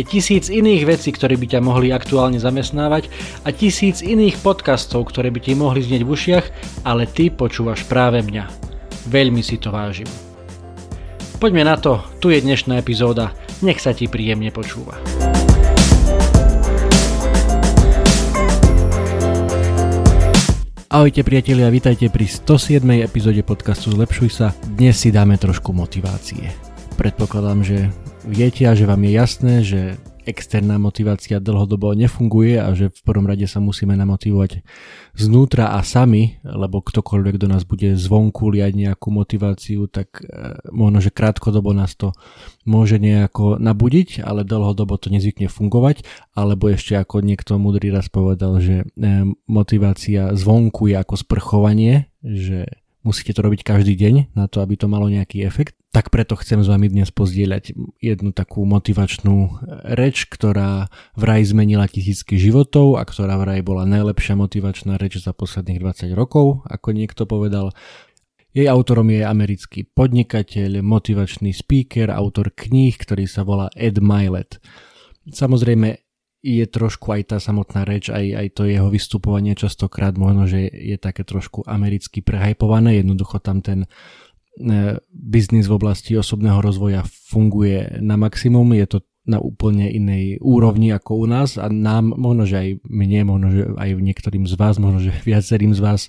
Je tisíc iných vecí, ktoré by ťa mohli aktuálne zamestnávať a tisíc iných podcastov, ktoré by ti mohli znieť v ušiach, ale ty počúvaš práve mňa. Veľmi si to vážim. Poďme na to, tu je dnešná epizóda, nech sa ti príjemne počúva. Ahojte priatelia, vítajte pri 107. epizóde podcastu Zlepšuj sa. Dnes si dáme trošku motivácie. Predpokladám, že viete a že vám je jasné, že externá motivácia dlhodobo nefunguje a že v prvom rade sa musíme namotivovať znútra a sami, lebo ktokoľvek do nás bude zvonku liať nejakú motiváciu, tak e, možno, že krátkodobo nás to môže nejako nabudiť, ale dlhodobo to nezvykne fungovať, alebo ešte ako niekto múdry raz povedal, že e, motivácia zvonku je ako sprchovanie, že musíte to robiť každý deň na to, aby to malo nejaký efekt. Tak preto chcem s vami dnes pozdieľať jednu takú motivačnú reč, ktorá vraj zmenila tisícky životov a ktorá vraj bola najlepšia motivačná reč za posledných 20 rokov, ako niekto povedal. Jej autorom je americký podnikateľ, motivačný speaker, autor kníh, ktorý sa volá Ed Milet. Samozrejme, je trošku aj tá samotná reč, aj, aj to jeho vystupovanie častokrát možno, že je také trošku americky prehajpované, jednoducho tam ten e, biznis v oblasti osobného rozvoja funguje na maximum, je to na úplne inej úrovni ako u nás a nám, možno, že aj mne, možno, že aj niektorým z vás, možno, že viacerým z vás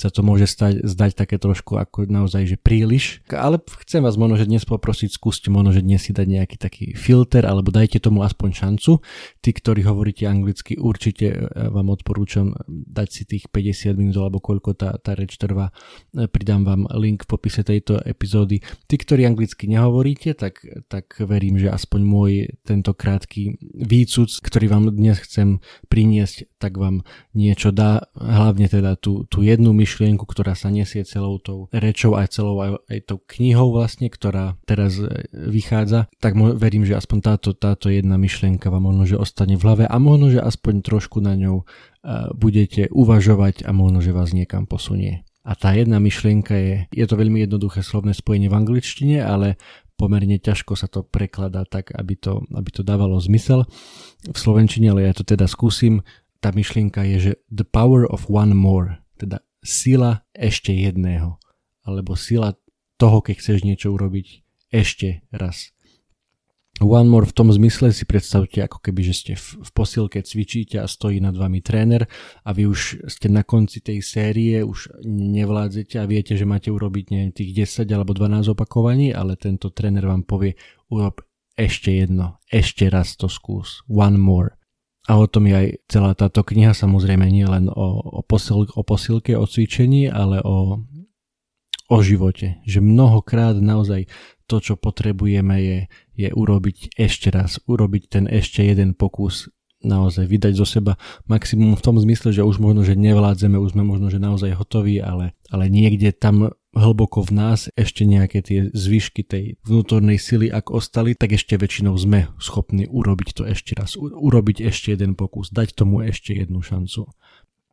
sa to môže stať, zdať také trošku ako naozaj, že príliš. Ale chcem vás možno, že dnes poprosiť, skúste možno, že dnes si dať nejaký taký filter, alebo dajte tomu aspoň šancu. Tí, ktorí hovoríte anglicky, určite e, vám odporúčam dať si tých 50 minút, alebo koľko tá, tá reč trvá. E, pridám vám link v popise tejto epizódy. Tí, ktorí anglicky nehovoríte, tak, tak verím, že aspoň môj tento krátky výcud, ktorý vám dnes chcem priniesť, tak vám niečo dá, hlavne teda tú, tú jednu myšlienku, ktorá sa nesie celou tou rečou aj celou aj, aj tou knihou vlastne, ktorá teraz e, vychádza, tak verím, že aspoň táto, táto jedna myšlienka vám možno, že ostane v hlave a možno, že aspoň trošku na ňou uh, budete uvažovať a možno, že vás niekam posunie. A tá jedna myšlienka je, je to veľmi jednoduché slovné spojenie v angličtine, ale pomerne ťažko sa to prekladá tak, aby to, aby to dávalo zmysel v slovenčine, ale ja to teda skúsim. Tá myšlienka je, že the power of one more, teda sila ešte jedného. Alebo sila toho, keď chceš niečo urobiť ešte raz. One more v tom zmysle si predstavte, ako keby, že ste v, v posilke cvičíte a stojí nad vami tréner a vy už ste na konci tej série, už nevládzete a viete, že máte urobiť neviem, tých 10 alebo 12 opakovaní, ale tento tréner vám povie, urob ešte jedno, ešte raz to skús, one more. A o tom je aj celá táto kniha, samozrejme nie len o, o, posil, o posilke, o cvičení, ale o, o živote. Že mnohokrát naozaj to, čo potrebujeme je, je urobiť ešte raz, urobiť ten ešte jeden pokus naozaj vydať zo seba maximum v tom zmysle, že už možno, že nevládzeme, už sme možno, že naozaj hotoví, ale, ale niekde tam hlboko v nás ešte nejaké tie zvyšky tej vnútornej sily, ak ostali, tak ešte väčšinou sme schopní urobiť to ešte raz, urobiť ešte jeden pokus, dať tomu ešte jednu šancu.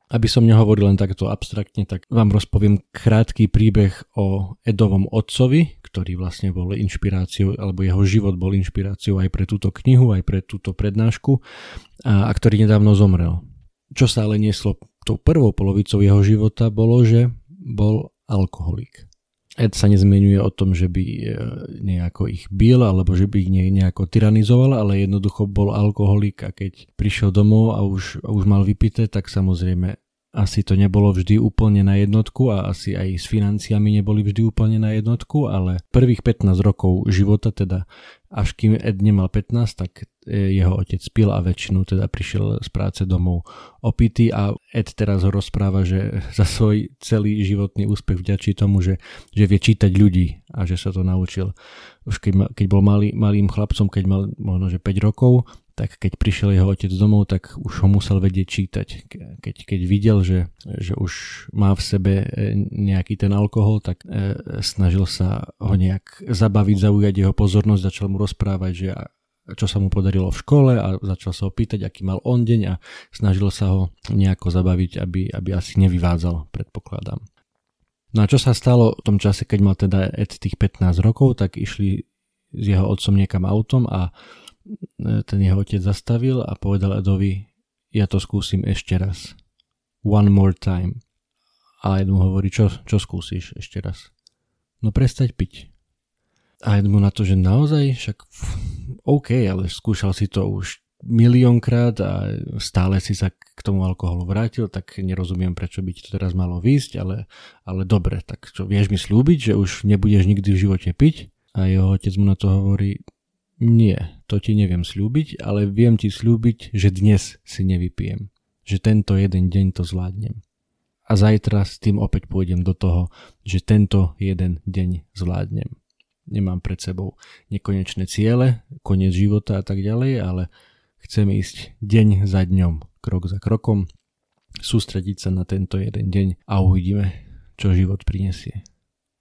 Aby som nehovoril len takto abstraktne, tak vám rozpoviem krátky príbeh o Edovom otcovi, ktorý vlastne bol inšpiráciou, alebo jeho život bol inšpiráciou aj pre túto knihu, aj pre túto prednášku a, a ktorý nedávno zomrel. Čo sa ale nieslo tou prvou polovicou jeho života bolo, že bol alkoholik. Ed sa nezmenuje o tom, že by e, nejako ich bil alebo že by ich nejako tyranizoval, ale jednoducho bol alkoholik a keď prišiel domov a už, a už mal vypité, tak samozrejme asi to nebolo vždy úplne na jednotku a asi aj s financiami neboli vždy úplne na jednotku, ale prvých 15 rokov života, teda až kým Ed nemal 15, tak e, jeho otec pil a väčšinu teda prišiel z práce domov opitý a Ed teraz ho rozpráva, že za svoj celý životný úspech vďačí tomu, že, že vie čítať ľudí a že sa to naučil. Už keď, keď bol malý, malým chlapcom, keď mal možno že 5 rokov, tak keď prišiel jeho otec domov, tak už ho musel vedieť čítať. Keď, keď videl, že, že už má v sebe e, nejaký ten alkohol, tak e, snažil sa ho nejak zabaviť, zaujať jeho pozornosť, začal mu rozprávať, že čo sa mu podarilo v škole a začal sa ho pýtať, aký mal on deň a snažil sa ho nejako zabaviť, aby, aby asi nevyvádzal, predpokladám. No a čo sa stalo v tom čase, keď mal teda Ed tých 15 rokov, tak išli s jeho otcom niekam autom a ten jeho otec zastavil a povedal Edovi, ja to skúsim ešte raz. One more time. A Ed mu hovorí, čo, čo skúsiš ešte raz? No prestať piť. A Ed mu na to, že naozaj, však OK, ale skúšal si to už miliónkrát a stále si sa k tomu alkoholu vrátil, tak nerozumiem, prečo by ti to teraz malo výjsť, ale, ale dobre, tak čo, vieš mi slúbiť, že už nebudeš nikdy v živote piť? A jeho otec mu na to hovorí, nie, to ti neviem slúbiť, ale viem ti slúbiť, že dnes si nevypijem. Že tento jeden deň to zvládnem. A zajtra s tým opäť pôjdem do toho, že tento jeden deň zvládnem. Nemám pred sebou nekonečné ciele, koniec života a tak ďalej, ale chcem ísť deň za dňom, krok za krokom, sústrediť sa na tento jeden deň a uvidíme, čo život prinesie.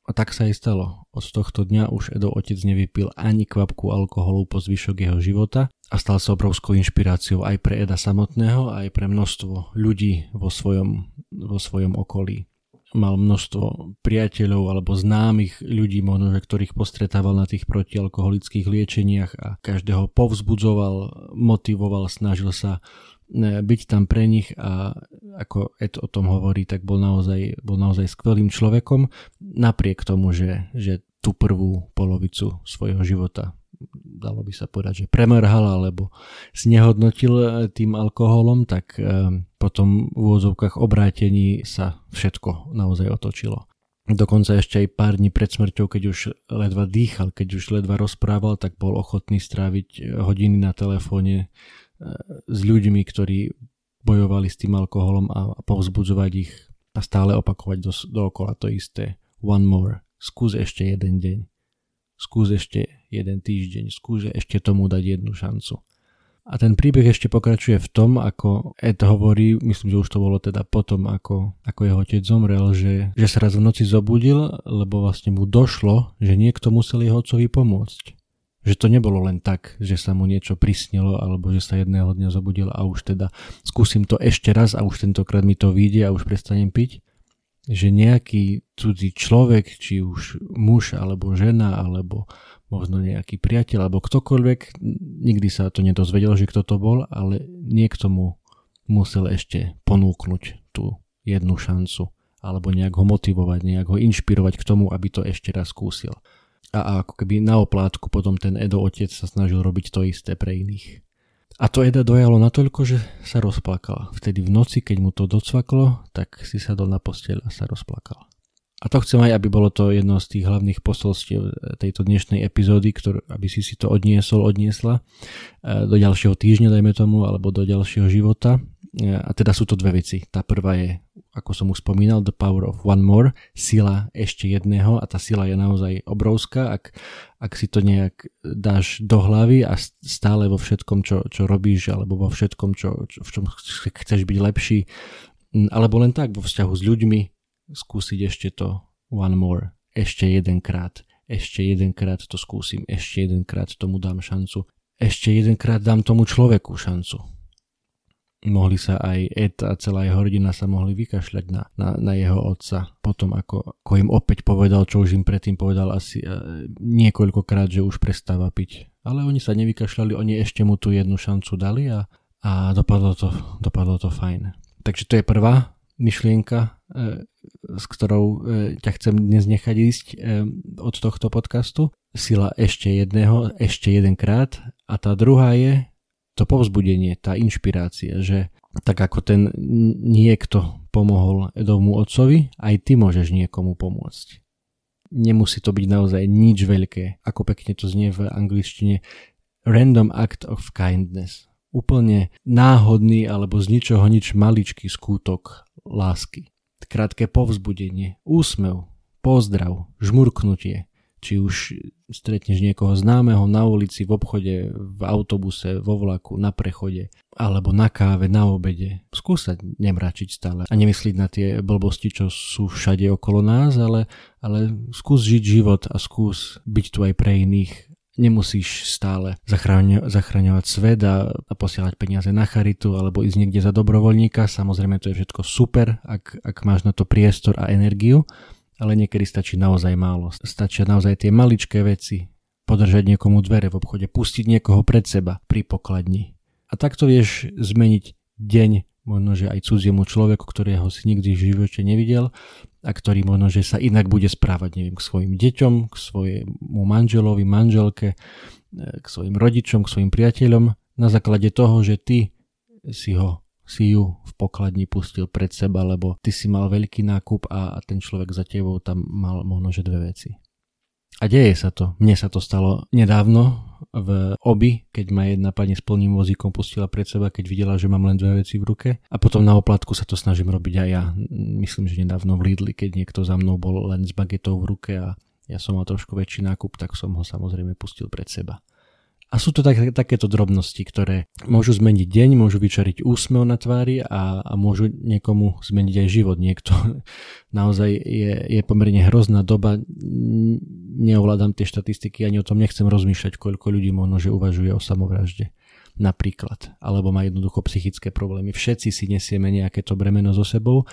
A tak sa aj stalo. Od tohto dňa už Edo otec nevypil ani kvapku alkoholu po zvyšok jeho života a stal sa obrovskou inšpiráciou aj pre Eda samotného, aj pre množstvo ľudí vo svojom, vo svojom okolí. Mal množstvo priateľov alebo známych ľudí, možno, ktorých postretával na tých protialkoholických liečeniach a každého povzbudzoval, motivoval, snažil sa byť tam pre nich a ako Ed o tom hovorí, tak bol naozaj, bol naozaj skvelým človekom napriek tomu, že, že tú prvú polovicu svojho života dalo by sa povedať, že premrhal alebo znehodnotil e, tým alkoholom, tak e, potom v úvodzovkách obrátení sa všetko naozaj otočilo. Dokonca ešte aj pár dní pred smrťou, keď už ledva dýchal, keď už ledva rozprával, tak bol ochotný stráviť hodiny na telefóne s ľuďmi, ktorí bojovali s tým alkoholom a povzbudzovať ich a stále opakovať do, dookola to isté. One more. Skús ešte jeden deň. Skús ešte jeden týždeň. Skús ešte tomu dať jednu šancu. A ten príbeh ešte pokračuje v tom, ako Ed hovorí, myslím, že už to bolo teda potom, ako, ako jeho otec zomrel, že, že sa raz v noci zobudil, lebo vlastne mu došlo, že niekto musel jeho otcovi pomôcť že to nebolo len tak, že sa mu niečo prisnilo alebo že sa jedného dňa zobudil a už teda skúsim to ešte raz a už tentokrát mi to vyjde a už prestanem piť. Že nejaký cudzí človek, či už muž alebo žena alebo možno nejaký priateľ alebo ktokoľvek, nikdy sa to nedozvedel, že kto to bol, ale niekto mu musel ešte ponúknuť tú jednu šancu alebo nejak ho motivovať, nejak ho inšpirovať k tomu, aby to ešte raz skúsil a ako keby na oplátku potom ten Edo otec sa snažil robiť to isté pre iných. A to Eda dojalo natoľko, že sa rozplakala. Vtedy v noci, keď mu to docvaklo, tak si sadol na posteľ a sa rozplakal. A to chcem aj, aby bolo to jedno z tých hlavných posolstiev tejto dnešnej epizódy, ktorú, aby si si to odniesol, odniesla e, do ďalšieho týždňa, dajme tomu, alebo do ďalšieho života. E, a teda sú to dve veci. Tá prvá je ako som už spomínal, The Power of One More, sila ešte jedného a tá sila je naozaj obrovská, ak, ak si to nejak dáš do hlavy a stále vo všetkom, čo, čo robíš, alebo vo všetkom, čo, čo, v čom chceš byť lepší, alebo len tak vo vzťahu s ľuďmi, skúsiť ešte to One More, ešte jedenkrát, ešte jedenkrát to skúsim, ešte jedenkrát tomu dám šancu, ešte jedenkrát dám tomu človeku šancu mohli sa aj Ed a celá jeho rodina sa mohli vykašľať na, na, na jeho otca. Potom ako, ako im opäť povedal, čo už im predtým povedal asi uh, niekoľkokrát, že už prestáva piť. Ale oni sa nevykašľali, oni ešte mu tú jednu šancu dali a, a dopadlo, to, dopadlo to fajn. Takže to je prvá myšlienka, uh, s ktorou uh, ťa chcem dnes nechať ísť uh, od tohto podcastu. Sila ešte jedného, ešte jedenkrát. A tá druhá je, to povzbudenie, tá inšpirácia, že tak ako ten niekto pomohol Edovmu otcovi, aj ty môžeš niekomu pomôcť. Nemusí to byť naozaj nič veľké, ako pekne to znie v angličtine random act of kindness. Úplne náhodný alebo z ničoho nič maličký skútok lásky. Krátke povzbudenie, úsmev, pozdrav, žmurknutie, či už stretneš niekoho známeho na ulici, v obchode, v autobuse, vo vlaku, na prechode, alebo na káve, na obede. Skúsať nemračiť stále a nemyslieť na tie blbosti, čo sú všade okolo nás, ale, ale skús žiť život a skús byť tu aj pre iných nemusíš stále zachraňo- zachraňovať svet a, a posielať peniaze na charitu alebo ísť niekde za dobrovoľníka. Samozrejme to je všetko super, ak, ak máš na to priestor a energiu, ale niekedy stačí naozaj málo. Stačia naozaj tie maličké veci, podržať niekomu dvere v obchode, pustiť niekoho pred seba pri pokladni. A takto vieš zmeniť deň možno, že aj cudziemu človeku, ktorého si nikdy v živote nevidel a ktorý možno, že sa inak bude správať, neviem, k svojim deťom, k svojemu manželovi, manželke, e, k svojim rodičom, k svojim priateľom na základe toho, že ty si ho si ju v pokladni pustil pred seba, lebo ty si mal veľký nákup a, ten človek za tebou tam mal možno, že dve veci. A deje sa to. Mne sa to stalo nedávno v obi, keď ma jedna pani s plným vozíkom pustila pred seba, keď videla, že mám len dve veci v ruke. A potom na oplatku sa to snažím robiť aj ja. Myslím, že nedávno v Lidli, keď niekto za mnou bol len s bagetou v ruke a ja som mal trošku väčší nákup, tak som ho samozrejme pustil pred seba. A sú to tak, takéto drobnosti, ktoré môžu zmeniť deň, môžu vyčariť úsmev na tvári a, a môžu niekomu zmeniť aj život. Niekto naozaj je, je pomerne hrozná doba, neovládam tie štatistiky, ani o tom nechcem rozmýšľať, koľko ľudí možno, že uvažuje o samovražde napríklad, alebo má jednoducho psychické problémy. Všetci si nesieme nejaké to bremeno so sebou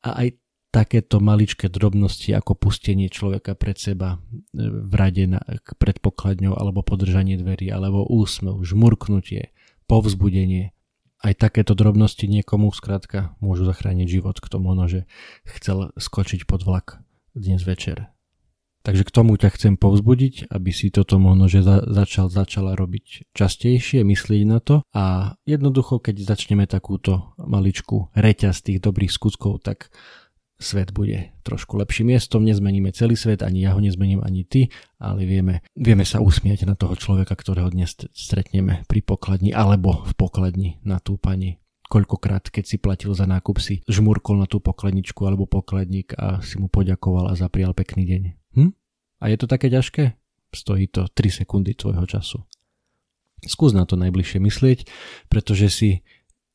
a aj takéto maličké drobnosti ako pustenie človeka pred seba e, v rade na, pred pokladňou alebo podržanie dverí alebo úsmev, žmurknutie, povzbudenie. Aj takéto drobnosti niekomu skrátka môžu zachrániť život, kto možno, že chcel skočiť pod vlak dnes večer. Takže k tomu ťa chcem povzbudiť, aby si toto možno, že za, začal, začala robiť častejšie, myslieť na to a jednoducho, keď začneme takúto maličku reťaz tých dobrých skutkov, tak svet bude trošku lepším miestom, nezmeníme celý svet, ani ja ho nezmením, ani ty, ale vieme, vieme sa usmiať na toho človeka, ktorého dnes stretneme pri pokladni alebo v pokladni na tú pani. Koľkokrát, keď si platil za nákup, si žmurkol na tú pokladničku alebo pokladník a si mu poďakoval a zaprial pekný deň. Hm? A je to také ťažké? Stojí to 3 sekundy tvojho času. Skús na to najbližšie myslieť, pretože si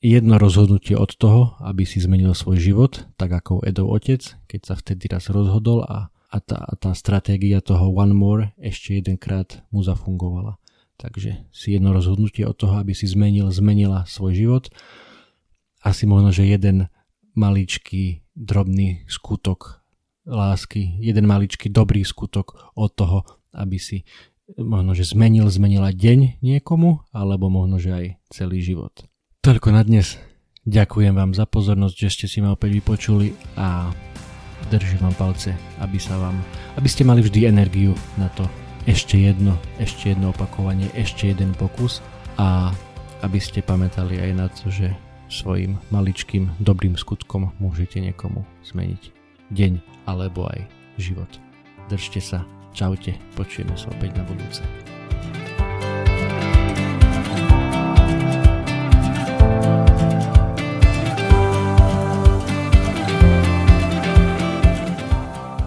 jedno rozhodnutie od toho, aby si zmenil svoj život, tak ako Edov otec, keď sa vtedy raz rozhodol a, a, tá, a tá stratégia toho one more ešte jedenkrát mu zafungovala. Takže si jedno rozhodnutie od toho, aby si zmenil, zmenila svoj život. Asi možno, že jeden maličký, drobný skutok lásky, jeden maličký, dobrý skutok od toho, aby si možno, že zmenil, zmenila deň niekomu, alebo možno, že aj celý život. Toľko na dnes. Ďakujem vám za pozornosť, že ste si ma opäť vypočuli a držím vám palce, aby sa vám, aby ste mali vždy energiu na to ešte jedno, ešte jedno opakovanie, ešte jeden pokus a aby ste pamätali aj na to, že svojim maličkým dobrým skutkom môžete niekomu zmeniť deň alebo aj život. Držte sa, čaute, počujeme sa opäť na budúce.